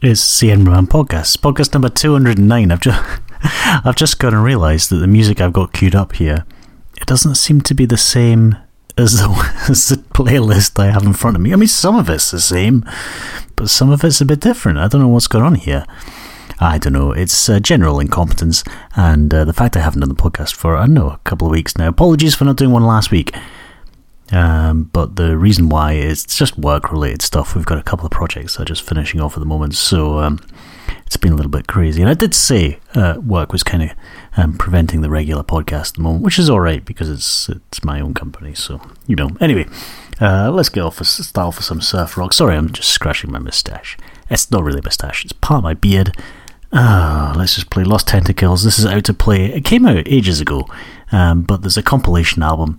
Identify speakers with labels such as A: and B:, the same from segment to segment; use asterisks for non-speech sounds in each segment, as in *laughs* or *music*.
A: It's CN Man Podcast, podcast number 209. *laughs* I've just, I've just got to realise that the music I've got queued up here, it doesn't seem to be the same as the, *laughs* as the playlist I have in front of me. I mean, some of it's the same, but some of it's a bit different. I don't know what's going on here. I don't know. It's uh, general incompetence, and uh, the fact I haven't done the podcast for, I don't know, a couple of weeks now. Apologies for not doing one last week. Um, but the reason why is it's just work related stuff. We've got a couple of projects that are just finishing off at the moment, so um, it's been a little bit crazy. And I did say uh, work was kind of um, preventing the regular podcast at the moment, which is all right because it's it's my own company. So you know. Anyway, uh, let's get off. Start off with some surf rock. Sorry, I'm just scratching my moustache. It's not really a moustache. It's part of my beard. Ah, let's just play Los Tentakills. This is out to play. It came out ages ago, um, but there's a compilation album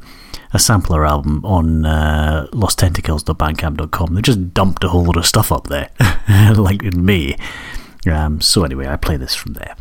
A: a sampler album on uh, lostentakills.bandcamp.com. They just dumped a whole lot of stuff up there, *laughs* like May. Um, so anyway, I play this from there.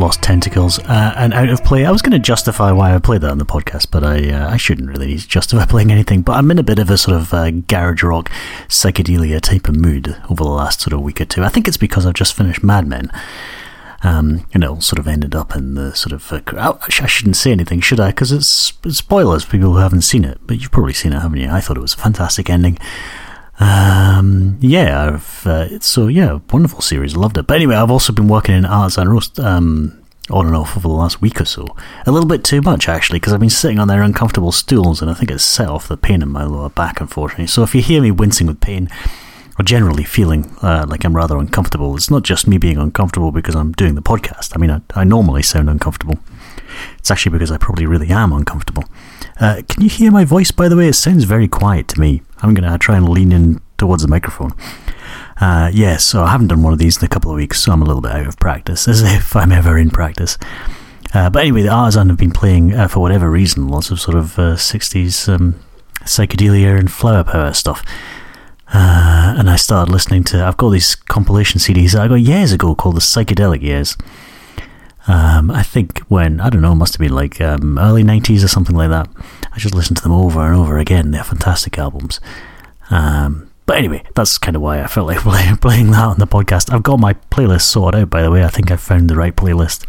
A: Los Tentakills uh, and Out of Play. I was going to justify why I played that on the podcast, but I uh, I shouldn't really justify *laughs* playing anything. But I'm in a bit of a sort of uh, garage rock psychedelia type of mood over the last sort of week or two. I think it's because I've just finished Mad Men.
B: Um, and it all sort of ended up in the sort of. Uh, I shouldn't say anything, should I? Because it's, it's spoilers for people who haven't seen it, but you've probably seen it, haven't you? I thought it was a fantastic ending. Um, yeah, uh, so yeah, wonderful series, loved it. But anyway, I've also been working in Artisan Roast um, on and off over the last week or so. A little bit too much actually, because I've been sitting on their uncomfortable stools, and I think it's set off the pain in my lower back, unfortunately. So if you hear me wincing with pain, or generally feeling uh, like I'm rather uncomfortable, it's not just me being uncomfortable because I'm doing the podcast. I mean, I, I normally sound uncomfortable. It's actually because I probably really am uncomfortable. Uh, can you hear my voice, by the way? It sounds very quiet to me. I'm going to try and lean in towards the microphone. Uh, yes, yeah, so I haven't done one of these in a couple of weeks, so I'm a little bit out of practice, *laughs* as if I'm ever in practice. Uh, but anyway, the Artisan have been playing, uh, for whatever reason, lots of sort of 60s uh, um, psychedelia and flower power stuff. Uh, and I started listening to, I've got these compilation CDs I got years ago called the Psychedelic Years. Um, I think when, I don't know, it must have been like um, early 90s or something like that. I just listened to them over and over again. They're fantastic albums. Um, but anyway, that's kind of why I felt like *laughs* playing that on the podcast. I've got my playlist sorted out, by the way. I think I've found the right playlist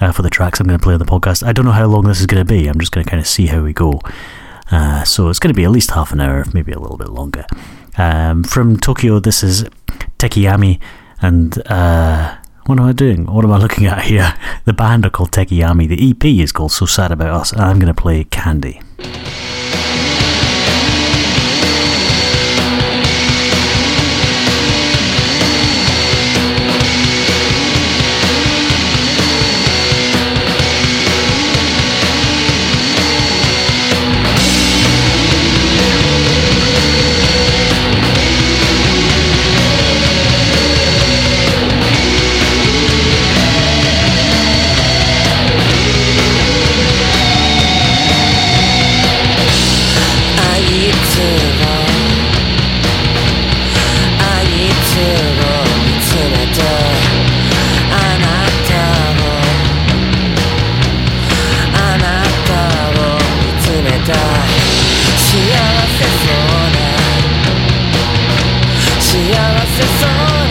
B: uh, for the tracks I'm going to play on the podcast. I don't know how long this is going to be. I'm just going to kind of see how we go. Uh, so it's going to be at least half an hour, maybe a little bit longer. Um, from Tokyo, this is Tenkiame and. Uh, what am I doing? What am I looking at here? The band are called Tenkiame. The EP is called So Sad About Us, I'm going to play Candy. necessary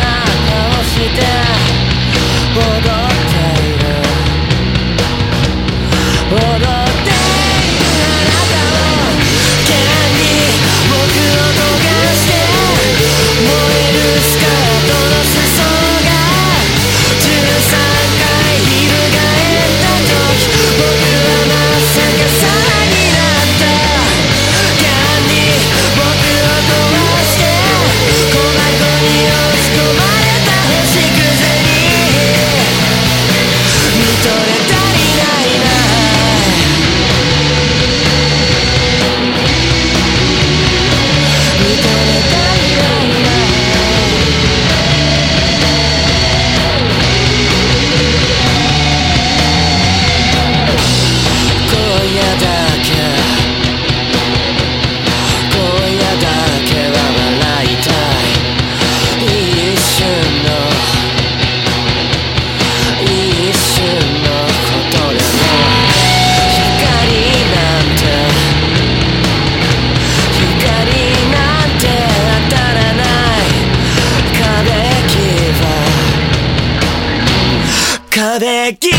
B: aquí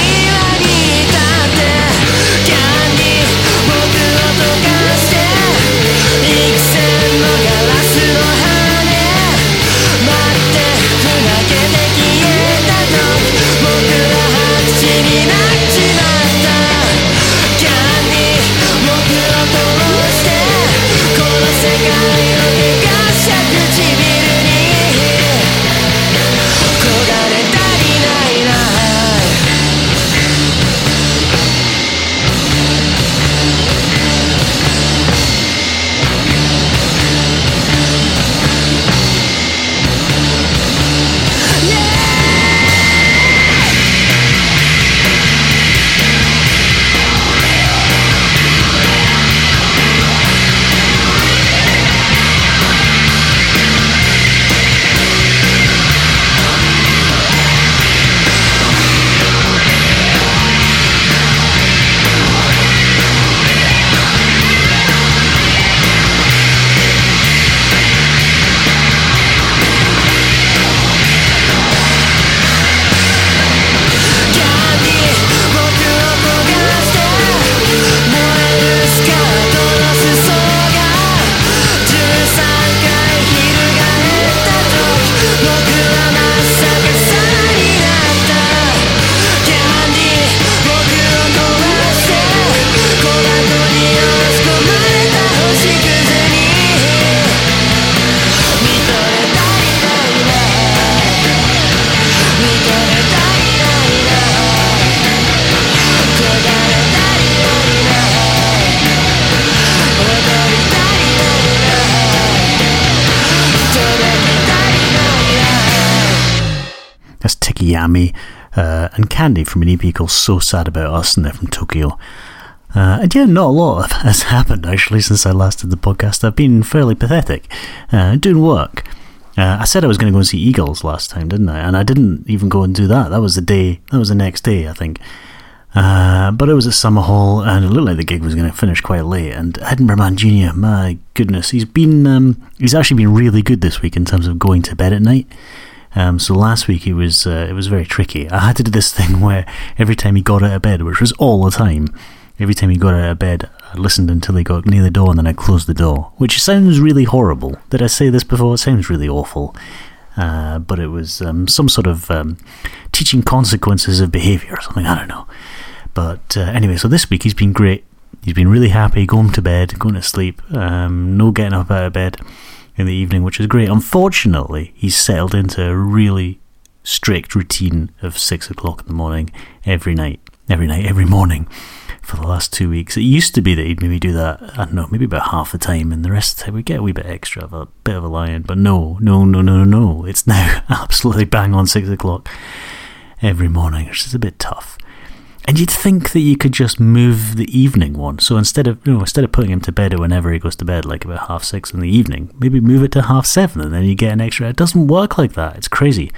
B: Tenkiame, uh, and Candy from an EP called So Sad About Us, and they're from Tokyo. Uh, and yeah, not a lot *laughs* has happened actually since I last did the podcast. I've been fairly pathetic, uh, doing work. Uh, I said I was going to go and see Eagles last time, didn't I? And I didn't even go and do that. That was the day. That was the next day, I think. Uh, but it was at Summerhall, and it looked like the gig was going to finish quite late. And Edinburgh Man Junior, my goodness, he's been um, he's actually been really good this week in terms of going to bed at night. Um, so last week he was uh, it was very tricky. I had to do this thing *laughs* where every time he got out of bed, which was all the time, every time he got out of bed, I listened until he got near the door, and then I closed the door, which sounds really horrible. Did I say this before? It sounds really awful. Uh, but it was um, some sort of um, teaching consequences of behaviour or something. I don't know. But uh, anyway, so this week he's been great. He's been really happy, going to bed, going to sleep, um, no getting up out of bed in the evening, which is great. Unfortunately, he's settled into a really strict routine of six o'clock in the morning every night, every night, every morning for the last two weeks. It used to be that he'd maybe do that, I don't know, maybe about half the time, and the rest of the time we get a wee bit extra of a bit of a lion. But no, no, no, no, no, no. It's now *laughs* absolutely bang on six o'clock every morning, which is a bit tough. And you'd think that you could just move the evening one. So instead of you know, instead of putting him to bed or whenever he goes to bed, like about half six in the evening, maybe move it to half seven, and then you get an extra. It doesn't work like that. It's crazy.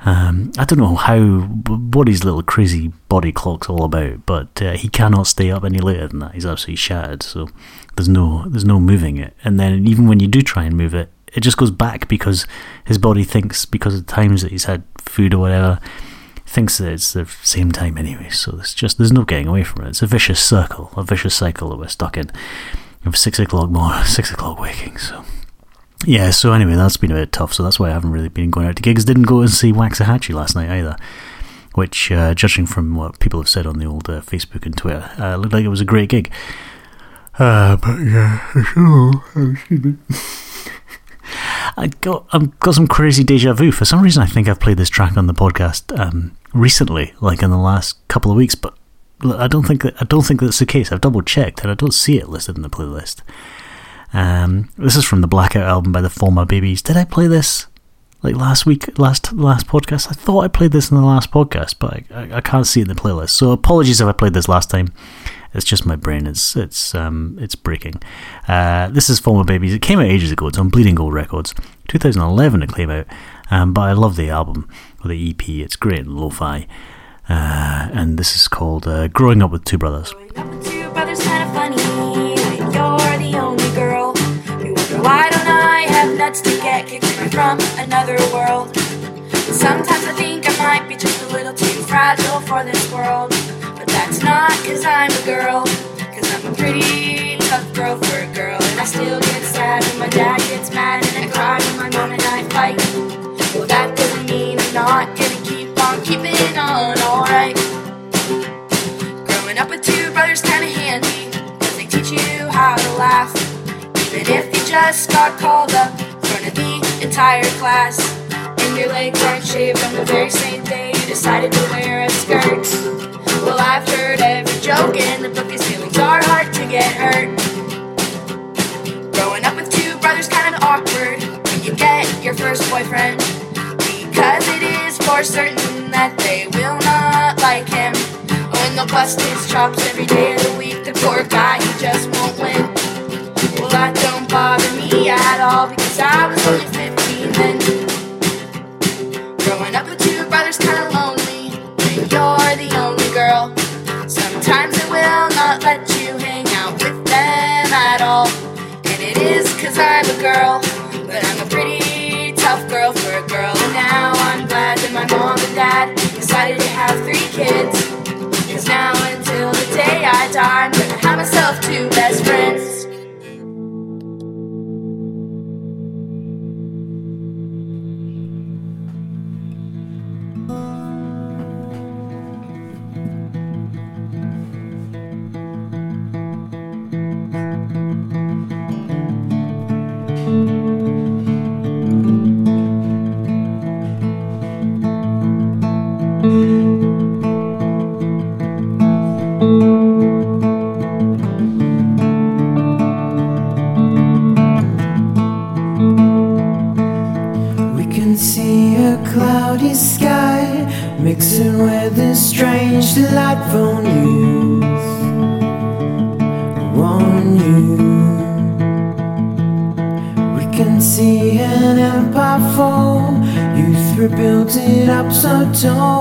B: Um, I don't know how what his little crazy body clock's all about, but uh, he cannot stay up any later than that. He's absolutely shattered. So there's no there's no moving it. And then even when you do try and move it, it just goes back because his body thinks because of the times that he's had food or whatever thinks that it's the same time anyway. So it's just there's no getting away from it. It's a vicious circle, a vicious cycle that we're stuck in. Of six o'clock more, *laughs* six o'clock waking. So yeah. So anyway, that's been a bit tough. So that's why I haven't really been going out to gigs. Didn't go and see Waxahatchee last night either. Which, uh, judging from what people have said on the old uh, Facebook and Twitter, uh, looked like it was a great gig. Uh, but yeah. *laughs* I got I've got some crazy deja vu. For some reason, I think I've played this track on the podcast um, recently, like in the last couple of weeks. But I don't think that I don't think that's the case. I've double checked and I don't see it listed in the playlist. Um, this is from the Blackout album by the Former Babies. Did I play this like last week, last last podcast? I thought I played this in the last podcast, but I, I, I can't see it in the playlist. So apologies if I played this last time. It's just my brain. It's it's um it's breaking. Uh, this is Former Babies. It came out ages ago. It's on Bleeding Gold Records. 2011 it came out. Um, but I love the album or the EP. It's great and lo-fi. Uh, and this is called uh, "Growing Up with Two Brothers."
C: Why don't I have nuts to get kicked from another world? Sometimes I think I might be just a little too fragile for this world. But that's not cause I'm a girl, cause I'm a pretty tough girl for a girl. And I still get sad when my dad gets mad, just got called up in front of the entire class. And your legs aren't shaved on the very same day you decided to wear a skirt. Well, I've heard every joke in the book. These feelings are hard to get hurt. Growing up with two brothers, kind of awkward when you get your first boyfriend. Because it is for certain that they will not like him. When they'll bust his chops every day of the week, the poor guy, he just me at all because I was only 15 then. Growing up with two brothers, kinda lonely. When you're the only girl. Sometimes it will not let you hang out with them at all. And it is cause I'm a girl, but I'm a pretty tough girl for a girl. And now I'm glad that my mom and dad decided to have three kids. Cause now until the day I die, I'm gonna have myself two best friends.
D: So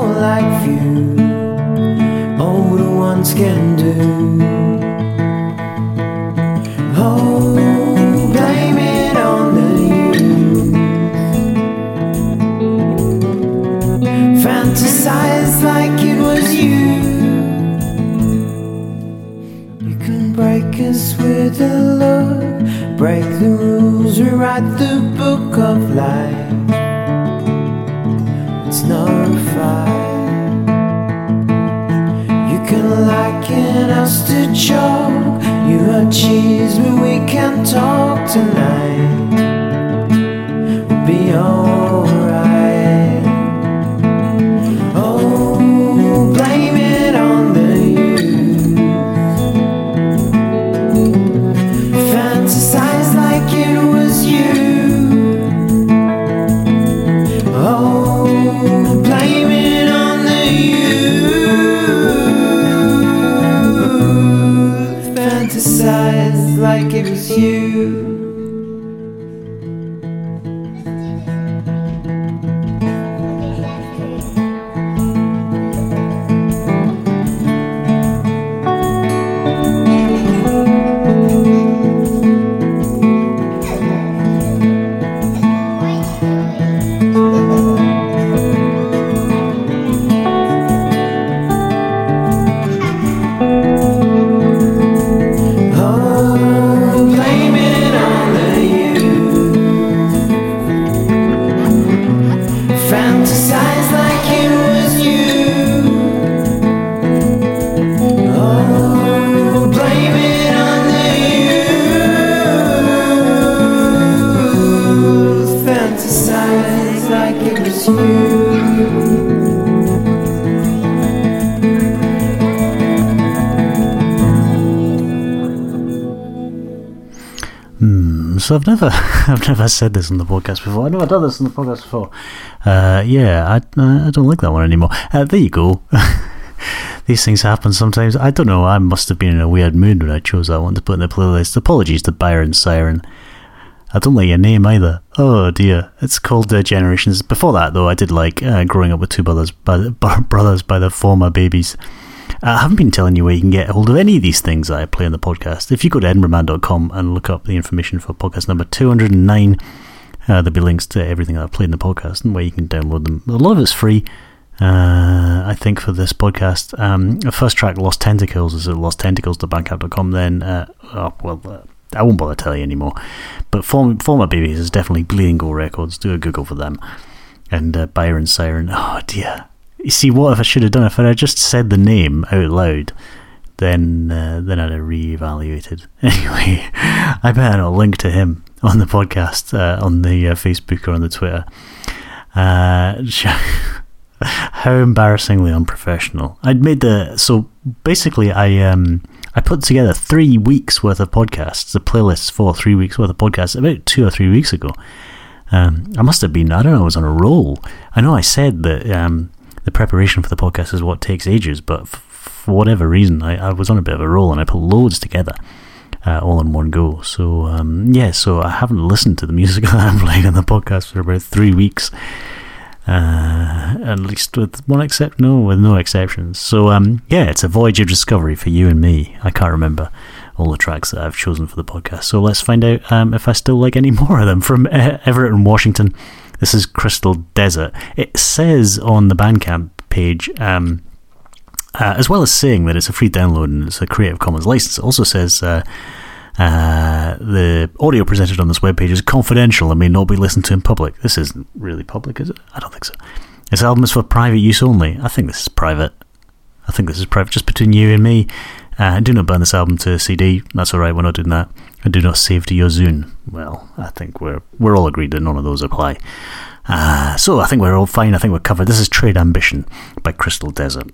B: I've never, *laughs* I've never said this on the podcast before. I've never done this on the podcast before. Uh, yeah, I, I don't like that one anymore. Uh, there you go. *laughs* These things happen sometimes. I don't know. I must have been in a weird mood when I chose that one to put in the playlist. Apologies to Byron Siren. I don't like your name either. Oh dear. It's called uh, Generations. Before that, though, I did like uh, Growing Up with Two Brothers by the, *laughs* brothers by the former babies. I haven't been telling you where you can get hold of any of these things that I play on the podcast. If you go to edinburghman.com and look up the information for podcast number 209, uh, there'll be links to everything that I've played in the podcast and where you can download them. A lot of it's free, uh, I think, for this podcast. Um, first track, Los Tentakills, is at lostentakills.bandcamp.com. Then, uh, oh, well, uh, I won't bother telling you anymore. But former, Babies is definitely Bleeding Gold Records. Do a Google for them. And uh, Byron Siren. Oh, dear. You see, what if I should have done? If I had just said the name out loud, then uh, then I'd have reevaluated. *laughs* Anyway, I better not link to him on the podcast, uh, on the uh, Facebook or on the Twitter. Uh, *laughs* how embarrassingly unprofessional! I'd made the so basically I um I put together three weeks worth of podcasts, the playlists for three weeks worth of podcasts about two or three weeks ago. Um, I must have been I don't know I was on a roll. I know I said that um the preparation for the podcast is what takes ages, but for whatever reason, I, I was on a bit of a roll and I put loads together uh, all in one go. So, um, yeah, so I haven't listened to the *laughs* music that I'm playing on the podcast for about three weeks. Uh, at least with one except no, with no exceptions. So, um, yeah, it's a voyage of discovery for you and me. I can't remember all the tracks that I've chosen for the podcast. So let's find out um, if I still like any *laughs* more of them. From Everett and Washington, this is Crystal Desert. It says on the Bandcamp page, um, uh, as well as saying that it's a free download and it's a Creative Commons license, it also says uh, uh, the audio presented on this webpage is confidential and may not be listened to in public. This isn't really public, is it? I don't think so. This album is for private use only. I think this is private. I think this is private, just between you and me. Uh, do not burn this album to CD. That's all right. We're not doing that. And do not save to your Zune. Well, I think we're we're all agreed that none of those apply. Uh, so I think we're all fine. I think we're covered. This is Trade Ambition by Crystal Desert.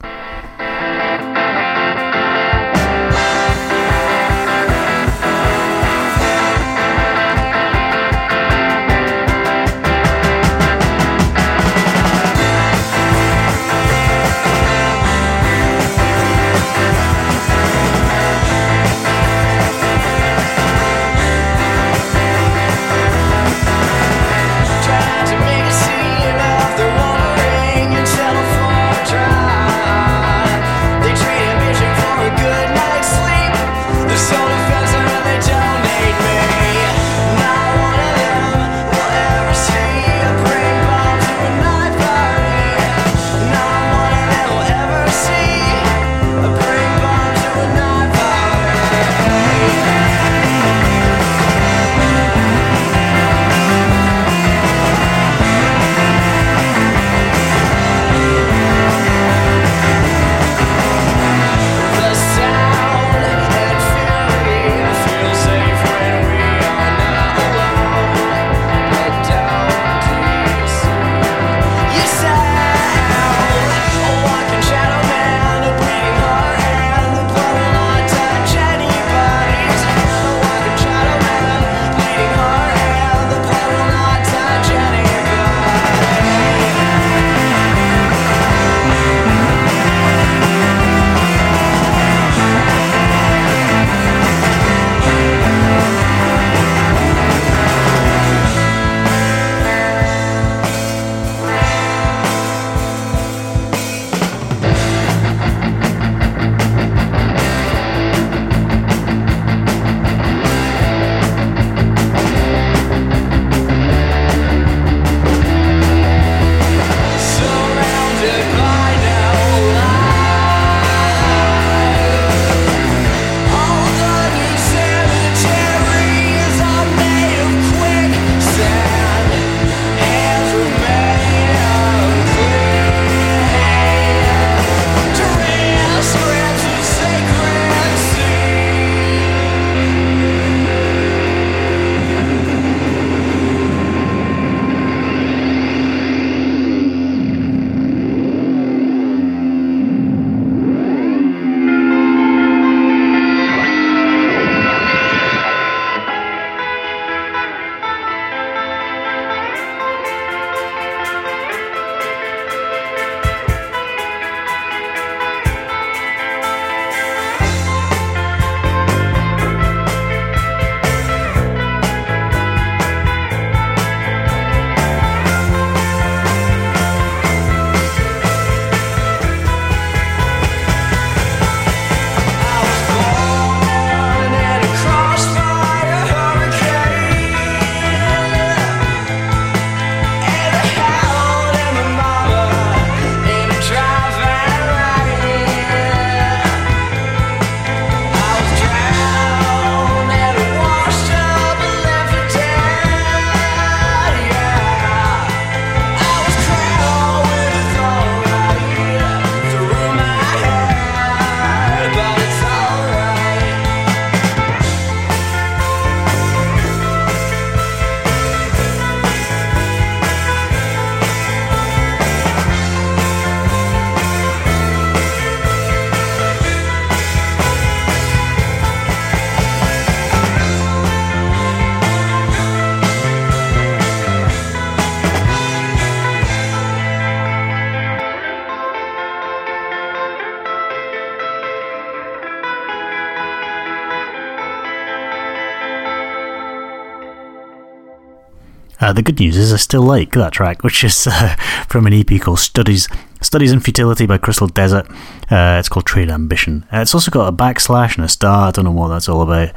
B: Uh, the good news is I still like that track, which is *laughs* uh, from an EP called Studies Studies in Futility by Crystal Desert. Uh, it's called Trade Ambition. Uh, it's also got a backslash and a star. I don't know what that's all about.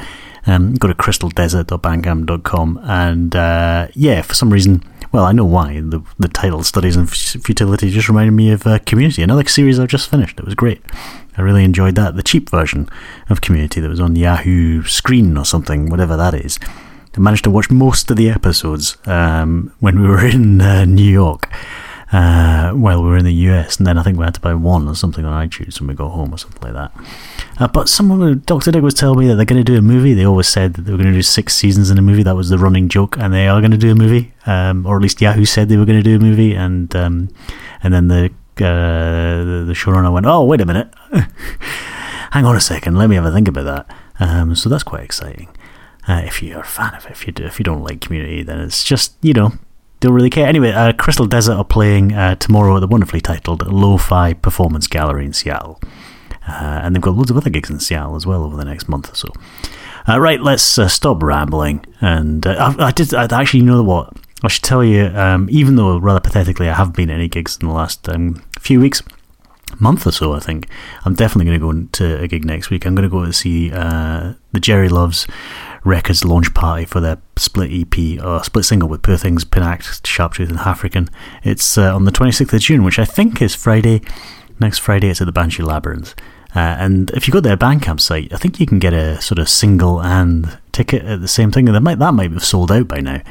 B: Um, go to crystaldesert.bandcamp.com and uh, yeah, for some reason, well, I know why. The the title Studies in Futility just reminded me of uh, Community, another series I've just finished. It was great. I really enjoyed that. The cheap version of Community that was on Yahoo Screen or something, whatever that is. Managed to watch most of the episodes um, when we were *laughs* in uh, New York uh, while we were in the US, and then I think we had to buy one or something on iTunes when we got home or something like that. Uh, but someone, Dr. Dick was telling me that they're going to do a movie. They always said that they were going to do six seasons in a movie. That was the running joke, and they are going to do a movie, um, or at least Yahoo said they were going to do a movie, and um, and then the, uh, the the showrunner went, "Oh, wait a minute, *laughs* hang on a second, let me have a think about that." Um, so that's quite exciting. Uh, if you're a fan of it, if you do, if you don't like Community, then it's just you know don't really care. Anyway, uh, Crystal Desert are playing uh, tomorrow at the wonderfully titled Lo-Fi Performance Gallery in Seattle. Uh, and they've got loads of other gigs in Seattle as well over the next month or so. Uh, right, let's uh, stop rambling. And uh, I, I, did I actually you know what I should tell you. Um, even though rather pathetically, I haven't been at any gigs in the last um, few weeks, month or so. I think I'm definitely going to go to a gig next week. I'm going to go to see the Gerry Loves Records launch party for their split EP or split single with Poor Things, Pinact, Sharptooth, and African. It's uh, on the 26th of June, which I think is Friday. Next Friday, it's at the Banshee Labyrinth. Uh, and if you go to their Bandcamp site, I think you can get a sort of single and ticket at the same thing. And that might that might have sold out by now.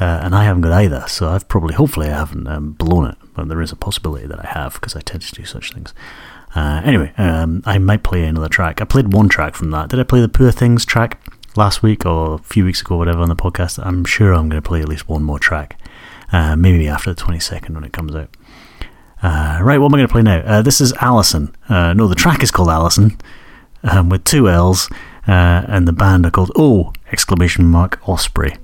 B: Uh, and I haven't got either, so I've probably, hopefully, I haven't um, blown it, but there is a possibility that I have because I tend to do such things. Uh, anyway, um, I might play another track. I played one track from that. Did I play the Poor Things track? Last week or a few weeks ago, whatever, on the podcast, I'm sure I'm going to play at least one more track. Uh, maybe after the 22nd when it comes out. Uh, right, what am I going to play now? Uh, this is Allison. Uh, no, the track is called Allison um, with two L's, uh, and the band are called Oh! Exclamation mark Osprey.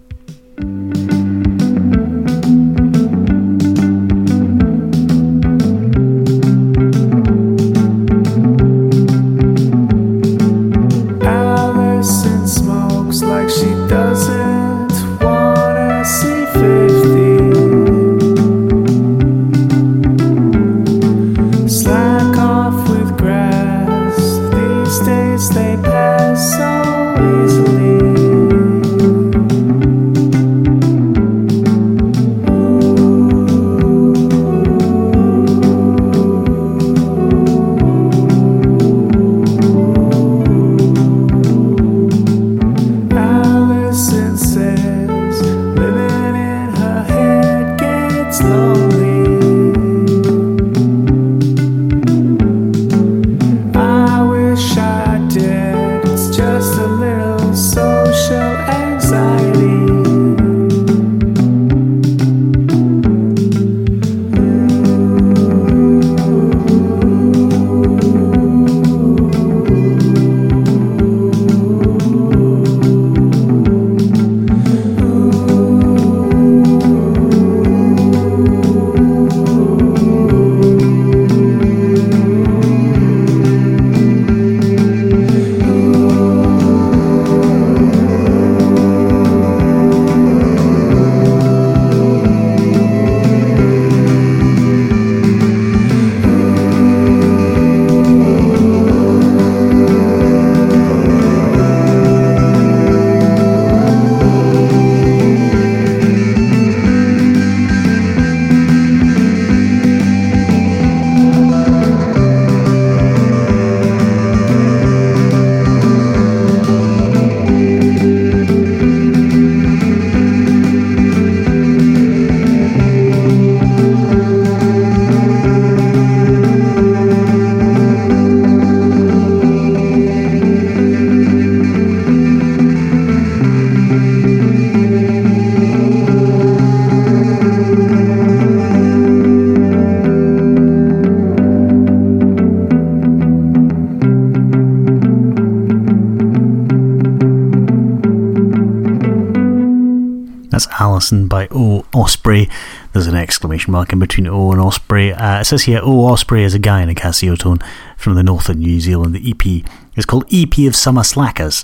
B: Allison by O Osprey. There's an exclamation mark in between O and Osprey. Uh, it says here O Osprey is a guy in a Casiotone from the north of New Zealand. The EP is called EP of Summer Slackers.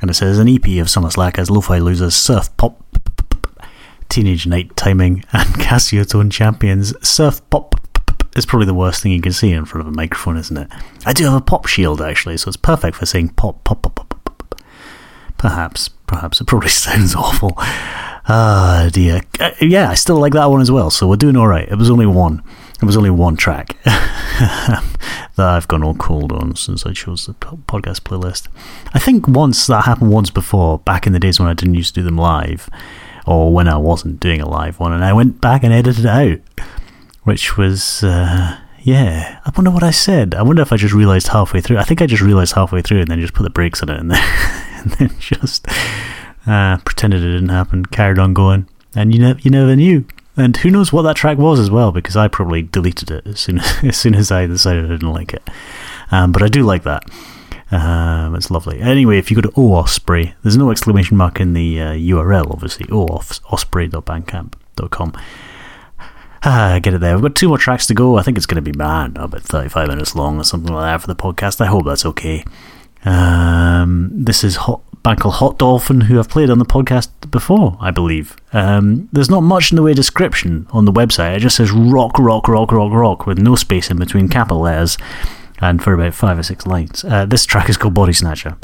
B: And it says an EP of Summer Slackers, Lo-Fi Losers, Surf Pop, Teenage Night Timing, *laughs* and Casiotone Champions. Surf Pop is probably the worst thing you can see in front of a microphone, isn't it? I do have a pop shield actually, so it's perfect for saying pop, pop, pop, pop. pop. Perhaps, perhaps it probably *laughs* sounds awful. Ah, dear. Uh, yeah, I still like that one as well, so we're doing all right. It was only one. It was only one track *laughs* that I've gone all cold on since I chose the podcast playlist. I think once that happened once before, back in the days when I didn't used to do them live, or when I wasn't doing a live one, and I went back and edited it out, which was, uh, yeah. I wonder what I said. I wonder if I just realised halfway through. I think I just realised halfway through and then just put the brakes on it and then, *laughs* and then just uh, pretended it didn't happen, carried on going, and you, ne- you never knew. And who knows what that track was as well, because I probably deleted it as soon *laughs* as, as, soon as I decided I didn't like it. Um, but I do like that. Um, it's lovely. Anyway, if you go to O Osprey, there's no exclamation mark in the uh, URL, obviously. osprey.bandcamp.com. Ah, get it there. We've got two more tracks to go. I think it's going to be, man, about 35 minutes long or something like that for the podcast. I hope that's okay. Um, this is Hot band called Hot Dolphin, who I've played on the podcast before, I believe. Um, there's not much in the way of description on the website. It just says rock, rock, rock, rock, rock, with no space in between capital letters, and for about five or six lines. Uh, this track is called Body Snatcher.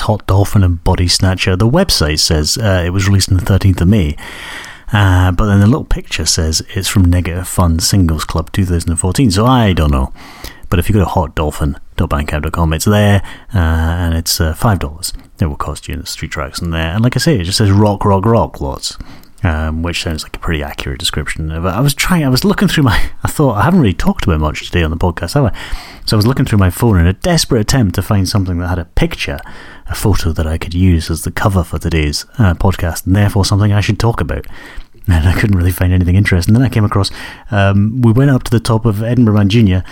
B: Hot Dolphin and Body Snatcher. The website says uh, it was released on the 13th of May. Uh, but then the little picture says it's from Negative Fun Singles Club 2014. So I don't know. But if you go to hotdolphin.bandcamp.com, it's there uh, and it's uh, $5. It will cost you in the street tracks in there. And like I say, it just says rock, rock, rock lots. Um, which sounds like a pretty accurate description. But I was trying, I was looking through my, *laughs* I thought, I haven't really talked about much today on the podcast, have I? So I was looking through my phone in a desperate attempt to find something that had a picture, a photo that I could use as the cover for today's uh, podcast, and therefore something I should talk about. And I couldn't really find anything interesting. Then I came across, um, we went up to the top of Edinburgh Man Junior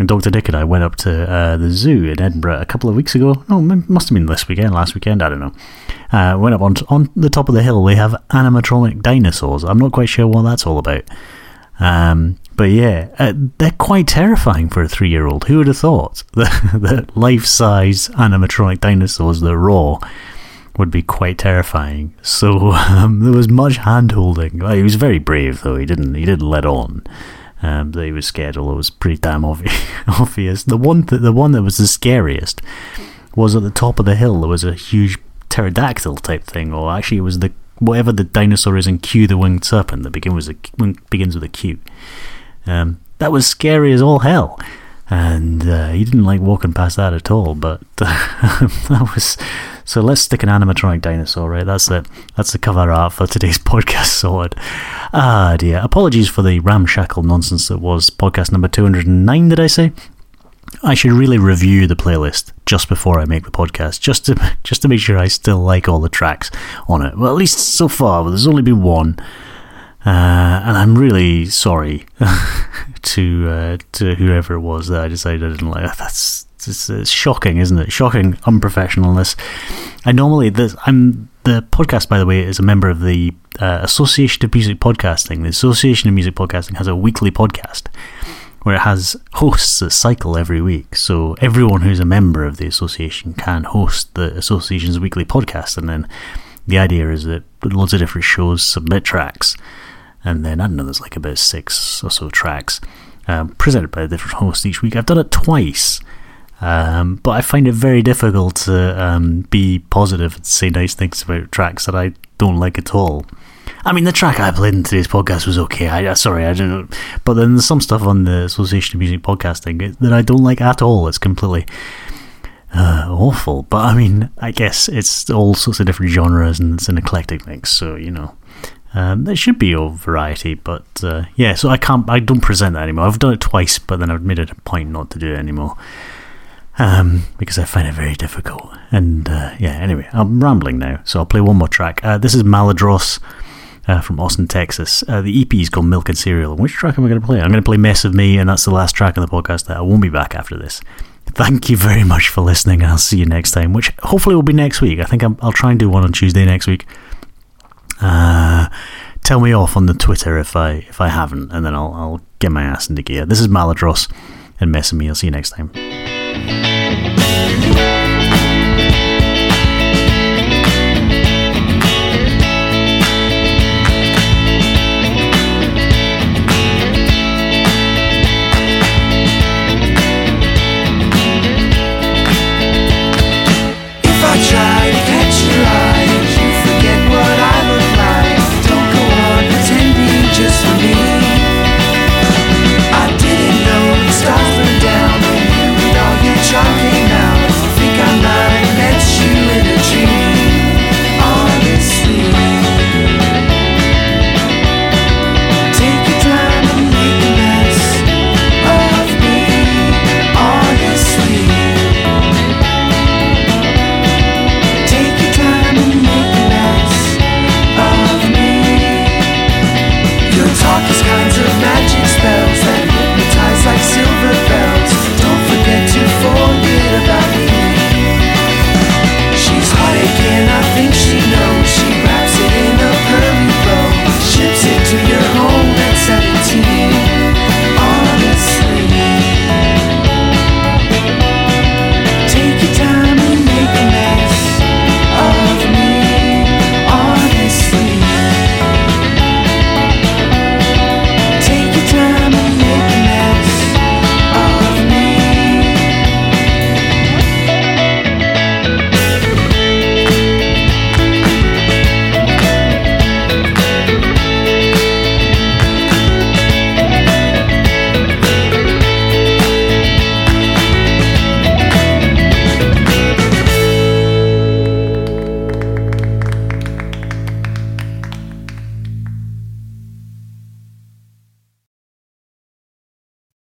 B: and Dr. Dick and I went up to uh, the zoo in Edinburgh a couple of weeks ago. Oh, must have been this weekend, last weekend, I don't know. Uh, went up on, on the top of the hill. We have animatronic dinosaurs. I'm not quite sure what that's all about. Um, but yeah, uh, they're quite terrifying for a three year old. Who would have thought *laughs* that, that life size animatronic dinosaurs are raw would be quite terrifying? So *laughs* um, there was much hand holding. He was very brave, though. He didn't, he didn't let on. Um, that he was scared, although it was pretty damn *laughs* obvious. The one, th- the one that was the scariest was at the top of the hill. There was a huge pterodactyl type thing, or actually, it was the whatever the dinosaur is in Q, the winged serpent that begins with a begins with a Q. Um, that was scary as all hell, and uh, he didn't like walking past that at all. But *laughs* that was so. Let's stick an animatronic dinosaur, right? That's it. That's the cover art for today's *laughs* podcast. Sorted. Ah dear. Apologies for the ramshackle nonsense that was podcast number two hundred and nine. Did I say? I should really review the playlist just before I make the podcast, just to *laughs* just to make sure I still like all the tracks on it. Well, at least so far, there's only been one, uh, and I'm really sorry *laughs* to uh, to whoever it was that I decided I didn't like. That's it's, it's shocking, isn't it? Shocking unprofessionalness. I normally this I'm the podcast, by the way, is a member of the uh, Association of Music Podcasting. The Association of Music Podcasting has a weekly podcast where it has hosts that cycle every week. So everyone who's a member of the association can host the association's weekly podcast. And then the idea is that loads of different shows submit tracks. And then, I don't know, there's like about six or so tracks um, presented by a different host each week. I've done it twice. Um, but I find it very difficult to um, be positive and say nice things about tracks that I don't like at all. I mean, the track I played in today's podcast was okay. I sorry, I don't. But then there's some stuff on the Association of Music Podcasting that I don't like at all. It's completely uh, awful. But I mean, I guess it's all sorts of different genres and it's an eclectic mix. So you know, um, there should be a variety. But uh, yeah, so I can't. I don't present that anymore. I've done it twice, but then I've made it a point not to do it anymore. Um, because I find it very difficult. And uh, yeah, anyway, I'm rambling now, so I'll play one more track. Uh, this is Malandros uh, from Austin, Texas. Uh, the EP is called Milk and Cereal. Which track am I going to play? I'm going to play Mess of Me, and that's the last track on the podcast that I won't be back after this. Thank you very much for listening, and I'll see you next time, which hopefully will be next week. I think i will try and do one on Tuesday next week. Uh, tell me off on the Twitter if I if I haven't, and then I'll, I'll get my ass into gear. This is Malandros and Mess of Me. I'll see you next time.